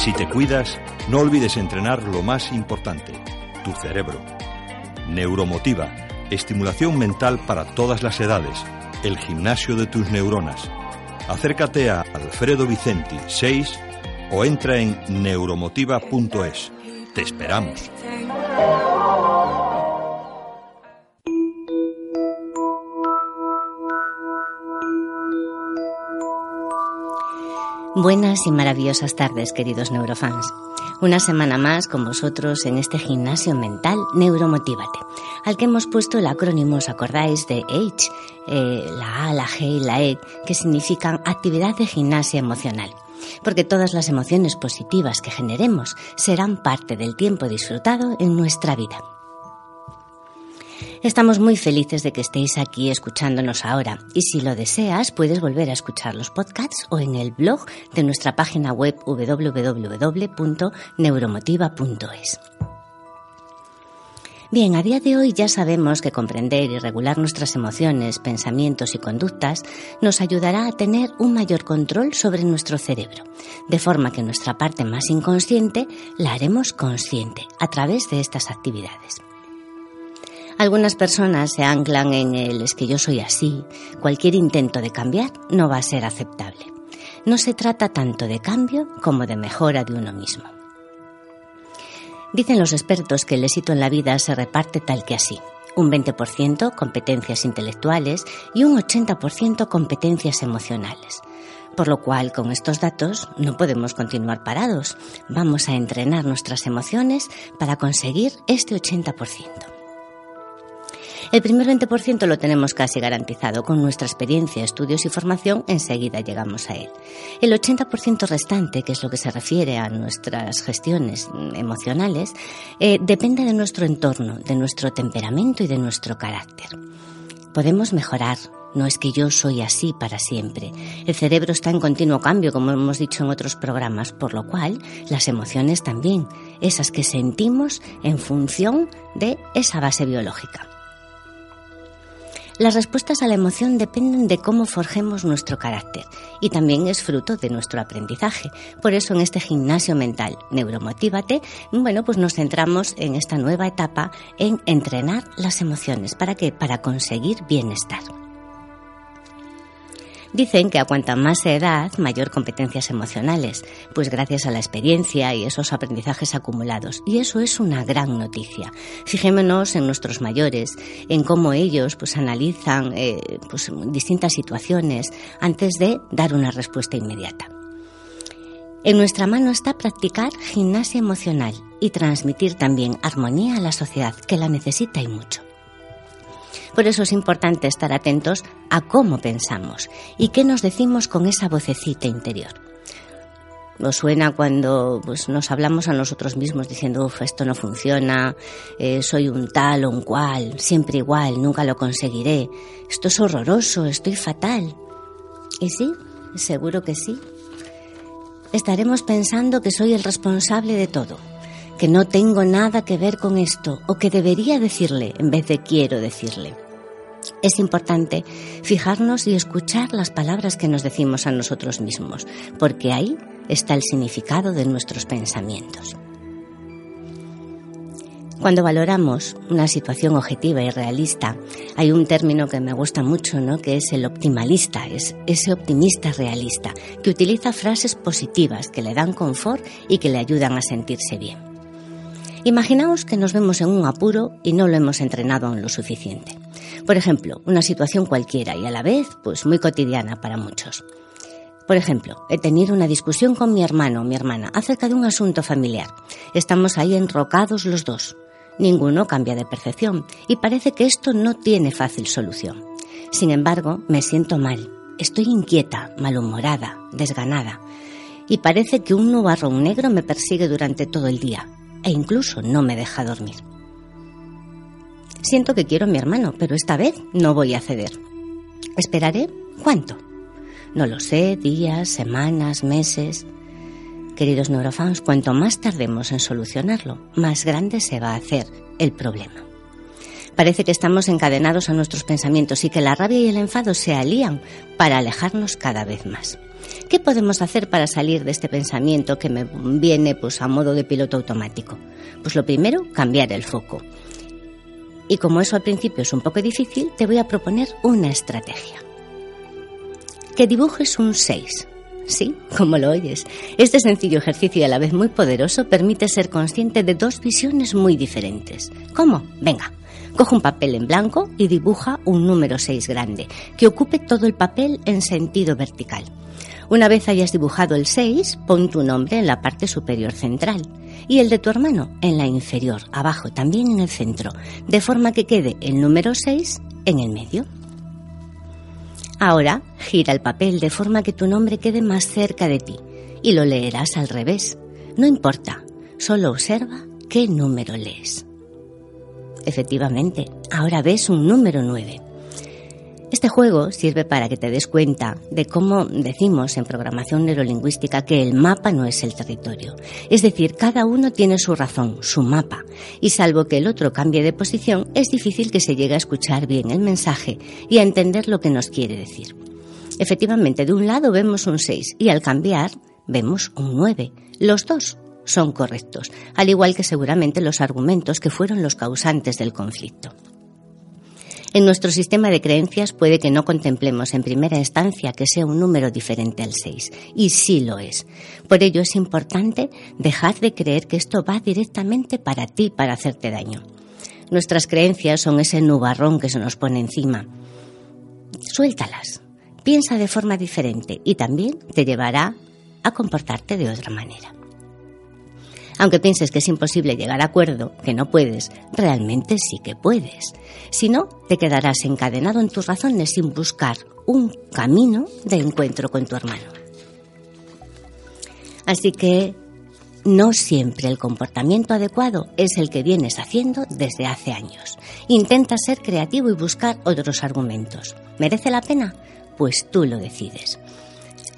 Si te cuidas, no olvides entrenar lo más importante, tu cerebro. Neuromotiva, estimulación mental para todas las edades, el gimnasio de tus neuronas. Acércate a Alfredo Vicenti 6 o entra en neuromotiva.es. Te esperamos. Buenas y maravillosas tardes, queridos neurofans. Una semana más con vosotros en este gimnasio mental Neuromotívate, al que hemos puesto el acrónimo, os acordáis, de H, eh, la A, la G y la E, que significan actividad de gimnasia emocional porque todas las emociones positivas que generemos serán parte del tiempo disfrutado en nuestra vida. Estamos muy felices de que estéis aquí escuchándonos ahora y si lo deseas puedes volver a escuchar los podcasts o en el blog de nuestra página web www.neuromotiva.es. Bien, a día de hoy ya sabemos que comprender y regular nuestras emociones, pensamientos y conductas nos ayudará a tener un mayor control sobre nuestro cerebro, de forma que nuestra parte más inconsciente la haremos consciente a través de estas actividades. Algunas personas se anclan en el es que yo soy así, cualquier intento de cambiar no va a ser aceptable. No se trata tanto de cambio como de mejora de uno mismo. Dicen los expertos que el éxito en la vida se reparte tal que así. Un 20% competencias intelectuales y un 80% competencias emocionales. Por lo cual, con estos datos no podemos continuar parados. Vamos a entrenar nuestras emociones para conseguir este 80%. El primer 20% lo tenemos casi garantizado. Con nuestra experiencia, estudios y formación, enseguida llegamos a él. El 80% restante, que es lo que se refiere a nuestras gestiones emocionales, eh, depende de nuestro entorno, de nuestro temperamento y de nuestro carácter. Podemos mejorar, no es que yo soy así para siempre. El cerebro está en continuo cambio, como hemos dicho en otros programas, por lo cual las emociones también, esas que sentimos en función de esa base biológica. Las respuestas a la emoción dependen de cómo forjemos nuestro carácter y también es fruto de nuestro aprendizaje. Por eso en este gimnasio mental Neuromotívate, bueno, pues nos centramos en esta nueva etapa en entrenar las emociones para que para conseguir bienestar. Dicen que a cuanta más edad, mayor competencias emocionales, pues gracias a la experiencia y esos aprendizajes acumulados. Y eso es una gran noticia. Fijémonos en nuestros mayores, en cómo ellos pues analizan eh, pues, distintas situaciones antes de dar una respuesta inmediata. En nuestra mano está practicar gimnasia emocional y transmitir también armonía a la sociedad que la necesita y mucho. Por eso es importante estar atentos a cómo pensamos y qué nos decimos con esa vocecita interior. Nos suena cuando pues, nos hablamos a nosotros mismos diciendo, Uf, esto no funciona, eh, soy un tal o un cual, siempre igual, nunca lo conseguiré, esto es horroroso, estoy fatal. Y sí, seguro que sí. Estaremos pensando que soy el responsable de todo, que no tengo nada que ver con esto o que debería decirle en vez de quiero decirle. Es importante fijarnos y escuchar las palabras que nos decimos a nosotros mismos, porque ahí está el significado de nuestros pensamientos. Cuando valoramos una situación objetiva y realista, hay un término que me gusta mucho, ¿no? que es el optimalista, es ese optimista realista, que utiliza frases positivas que le dan confort y que le ayudan a sentirse bien. Imaginaos que nos vemos en un apuro y no lo hemos entrenado aún lo suficiente. Por ejemplo, una situación cualquiera y a la vez, pues muy cotidiana para muchos. Por ejemplo, he tenido una discusión con mi hermano o mi hermana acerca de un asunto familiar. Estamos ahí enrocados los dos. Ninguno cambia de percepción y parece que esto no tiene fácil solución. Sin embargo, me siento mal. Estoy inquieta, malhumorada, desganada. Y parece que un nubarrón negro me persigue durante todo el día e incluso no me deja dormir. Siento que quiero a mi hermano, pero esta vez no voy a ceder. ¿Esperaré? ¿Cuánto? No lo sé, días, semanas, meses. Queridos neurofans, cuanto más tardemos en solucionarlo, más grande se va a hacer el problema. Parece que estamos encadenados a nuestros pensamientos y que la rabia y el enfado se alían para alejarnos cada vez más. ¿Qué podemos hacer para salir de este pensamiento que me viene pues a modo de piloto automático? Pues lo primero, cambiar el foco. Y como eso al principio es un poco difícil, te voy a proponer una estrategia. Que dibujes un 6. Sí, como lo oyes. Este sencillo ejercicio y a la vez muy poderoso permite ser consciente de dos visiones muy diferentes. ¿Cómo? Venga, coge un papel en blanco y dibuja un número 6 grande, que ocupe todo el papel en sentido vertical. Una vez hayas dibujado el 6, pon tu nombre en la parte superior central y el de tu hermano en la inferior, abajo, también en el centro, de forma que quede el número 6 en el medio. Ahora gira el papel de forma que tu nombre quede más cerca de ti y lo leerás al revés. No importa, solo observa qué número lees. Efectivamente, ahora ves un número 9. Este juego sirve para que te des cuenta de cómo decimos en programación neurolingüística que el mapa no es el territorio. Es decir, cada uno tiene su razón, su mapa, y salvo que el otro cambie de posición, es difícil que se llegue a escuchar bien el mensaje y a entender lo que nos quiere decir. Efectivamente, de un lado vemos un 6 y al cambiar vemos un 9. Los dos son correctos, al igual que seguramente los argumentos que fueron los causantes del conflicto. En nuestro sistema de creencias puede que no contemplemos en primera instancia que sea un número diferente al 6, y sí lo es. Por ello es importante dejar de creer que esto va directamente para ti para hacerte daño. Nuestras creencias son ese nubarrón que se nos pone encima. Suéltalas, piensa de forma diferente y también te llevará a comportarte de otra manera. Aunque pienses que es imposible llegar a acuerdo, que no puedes, realmente sí que puedes. Si no, te quedarás encadenado en tus razones sin buscar un camino de encuentro con tu hermano. Así que no siempre el comportamiento adecuado es el que vienes haciendo desde hace años. Intenta ser creativo y buscar otros argumentos. ¿Merece la pena? Pues tú lo decides.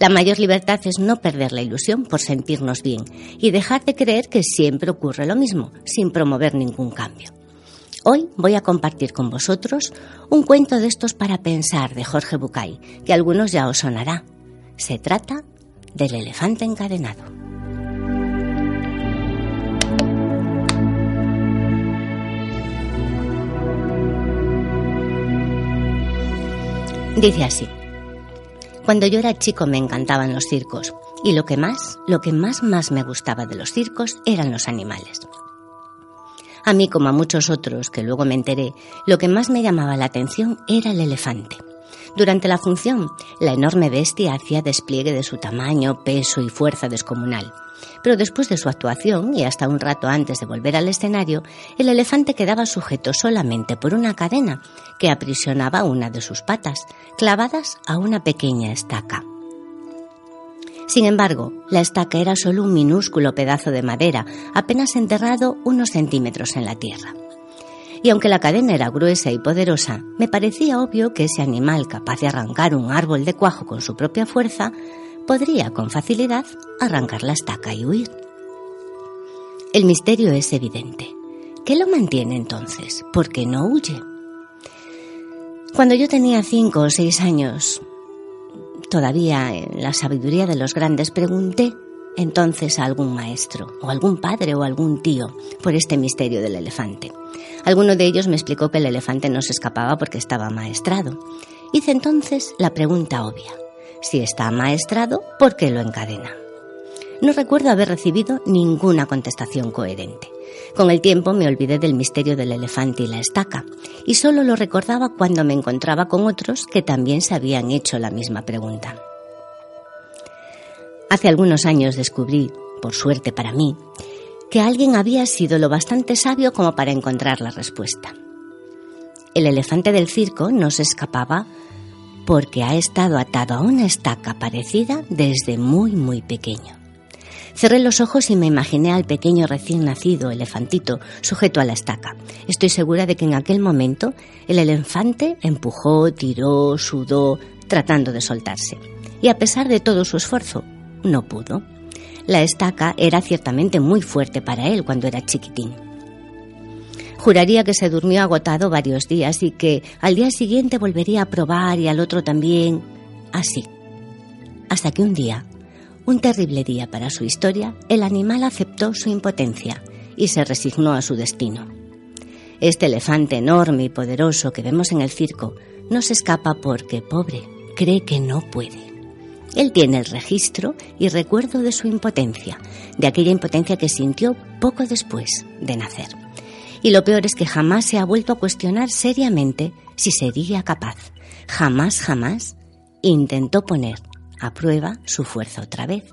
La mayor libertad es no perder la ilusión por sentirnos bien y dejar de creer que siempre ocurre lo mismo, sin promover ningún cambio. Hoy voy a compartir con vosotros un cuento de estos para pensar de Jorge Bucay, que a algunos ya os sonará. Se trata del elefante encadenado. Dice así. Cuando yo era chico me encantaban los circos y lo que más, lo que más más me gustaba de los circos eran los animales. A mí, como a muchos otros que luego me enteré, lo que más me llamaba la atención era el elefante. Durante la función, la enorme bestia hacía despliegue de su tamaño, peso y fuerza descomunal. Pero después de su actuación y hasta un rato antes de volver al escenario, el elefante quedaba sujeto solamente por una cadena que aprisionaba una de sus patas, clavadas a una pequeña estaca. Sin embargo, la estaca era solo un minúsculo pedazo de madera, apenas enterrado unos centímetros en la tierra. Y aunque la cadena era gruesa y poderosa, me parecía obvio que ese animal capaz de arrancar un árbol de cuajo con su propia fuerza podría con facilidad arrancar la estaca y huir. El misterio es evidente. ¿Qué lo mantiene entonces? ¿Por qué no huye? Cuando yo tenía cinco o seis años, todavía en la sabiduría de los grandes, pregunté entonces a algún maestro, o algún padre o algún tío, por este misterio del elefante. Alguno de ellos me explicó que el elefante no se escapaba porque estaba maestrado. Hice entonces la pregunta obvia. Si está maestrado, ¿por qué lo encadena? No recuerdo haber recibido ninguna contestación coherente. Con el tiempo me olvidé del misterio del elefante y la estaca, y solo lo recordaba cuando me encontraba con otros que también se habían hecho la misma pregunta. Hace algunos años descubrí, por suerte para mí, que alguien había sido lo bastante sabio como para encontrar la respuesta. El elefante del circo no se escapaba porque ha estado atado a una estaca parecida desde muy muy pequeño. Cerré los ojos y me imaginé al pequeño recién nacido elefantito sujeto a la estaca. Estoy segura de que en aquel momento el elefante empujó, tiró, sudó, tratando de soltarse. Y a pesar de todo su esfuerzo, no pudo. La estaca era ciertamente muy fuerte para él cuando era chiquitín. Juraría que se durmió agotado varios días y que al día siguiente volvería a probar y al otro también. Así. Hasta que un día Un terrible día para su historia, el animal aceptó su impotencia y se resignó a su destino. Este elefante enorme y poderoso que vemos en el circo no se escapa porque, pobre, cree que no puede. Él tiene el registro y recuerdo de su impotencia, de aquella impotencia que sintió poco después de nacer. Y lo peor es que jamás se ha vuelto a cuestionar seriamente si sería capaz. Jamás, jamás intentó poner a prueba su fuerza otra vez.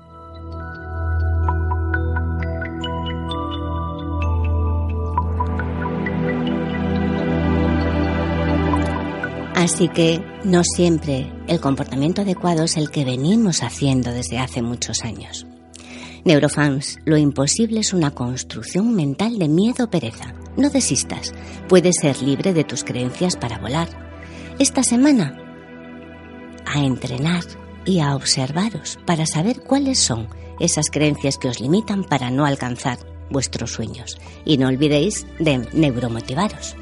Así que no siempre el comportamiento adecuado es el que venimos haciendo desde hace muchos años. Neurofans, lo imposible es una construcción mental de miedo o pereza. No desistas, puedes ser libre de tus creencias para volar. Esta semana, a entrenar y a observaros para saber cuáles son esas creencias que os limitan para no alcanzar vuestros sueños. Y no olvidéis de neuromotivaros.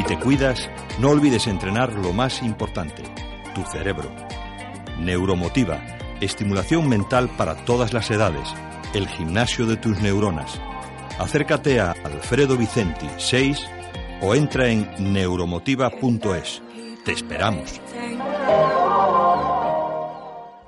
Si te cuidas, no olvides entrenar lo más importante, tu cerebro. Neuromotiva, estimulación mental para todas las edades, el gimnasio de tus neuronas. Acércate a Alfredo Vicenti 6 o entra en neuromotiva.es. Te esperamos.